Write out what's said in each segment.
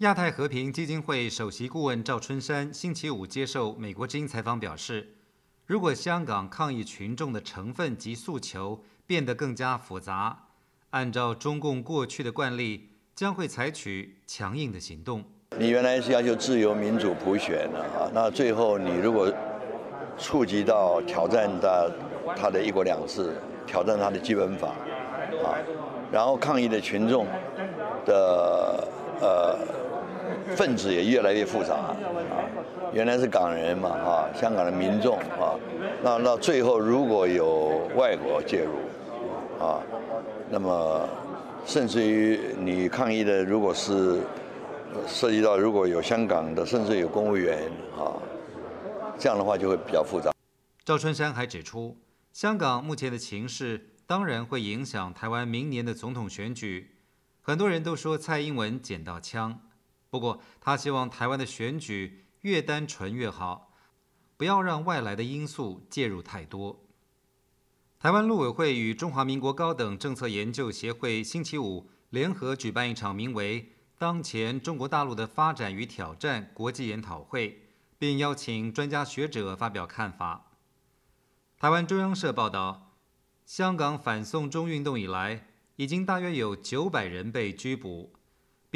亚太和平基金会首席顾问赵春山星期五接受美国之音采访表示，如果香港抗议群众的成分及诉求变得更加复杂，按照中共过去的惯例，将会采取强硬的行动。你原来是要求自由民主普选的啊，那最后你如果触及到挑战到他的一国两制，挑战他的基本法啊，然后抗议的群众的呃。分子也越来越复杂啊！原来是港人嘛，哈，香港的民众啊，那那最后如果有外国介入啊，那么甚至于你抗议的，如果是涉及到如果有香港的，甚至有公务员啊，这样的话就会比较复杂。赵春山还指出，香港目前的情势当然会影响台湾明年的总统选举，很多人都说蔡英文捡到枪。不过，他希望台湾的选举越单纯越好，不要让外来的因素介入太多。台湾陆委会与中华民国高等政策研究协会星期五联合举办一场名为《当前中国大陆的发展与挑战》国际研讨会，并邀请专家学者发表看法。台湾中央社报道，香港反送中运动以来，已经大约有九百人被拘捕。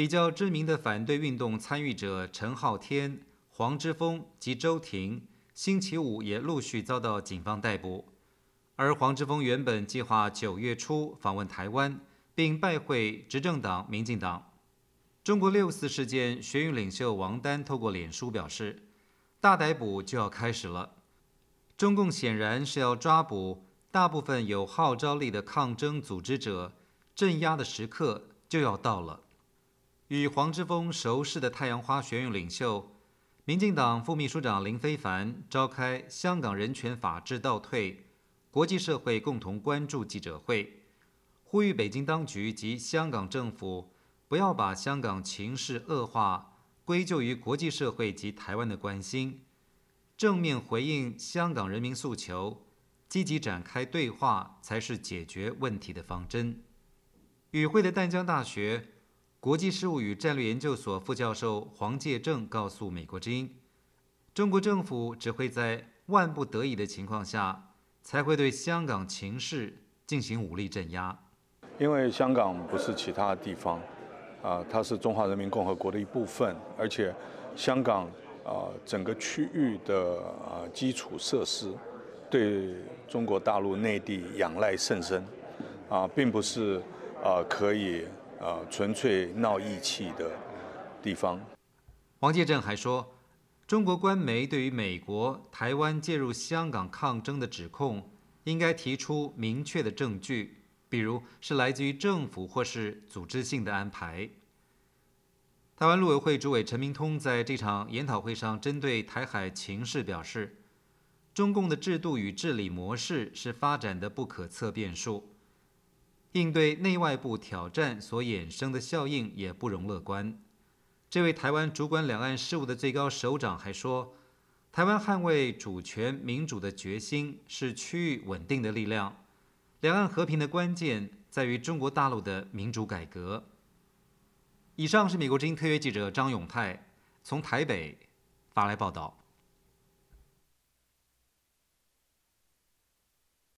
比较知名的反对运动参与者陈浩天、黄之锋及周婷，星期五也陆续遭到警方逮捕。而黄之锋原本计划九月初访问台湾，并拜会执政党民进党。中国六四事件学运领袖王丹透过脸书表示：“大逮捕就要开始了，中共显然是要抓捕大部分有号召力的抗争组织者，镇压的时刻就要到了。”与黄之锋熟识的太阳花学运领袖、民进党副秘书长林非凡召开香港人权法治倒退，国际社会共同关注记者会，呼吁北京当局及香港政府不要把香港情势恶化归咎于国际社会及台湾的关心，正面回应香港人民诉求，积极展开对话才是解决问题的方针。与会的淡江大学。国际事务与战略研究所副教授黄介正告诉美国之音：“中国政府只会在万不得已的情况下，才会对香港情势进行武力镇压。因为香港不是其他地方，啊，它是中华人民共和国的一部分，而且香港啊整个区域的啊基础设施对中国大陆内地仰赖甚深，啊，并不是啊可以。”啊，纯粹闹义气的地方。黄介正还说，中国官媒对于美国、台湾介入香港抗争的指控，应该提出明确的证据，比如是来自于政府或是组织性的安排。台湾陆委会主委陈明通在这场研讨会上针对台海情势表示，中共的制度与治理模式是发展的不可测变数。应对内外部挑战所衍生的效应也不容乐观。这位台湾主管两岸事务的最高首长还说，台湾捍卫主权民主的决心是区域稳定的力量。两岸和平的关键在于中国大陆的民主改革。以上是美国之音特约记者张永泰从台北发来报道。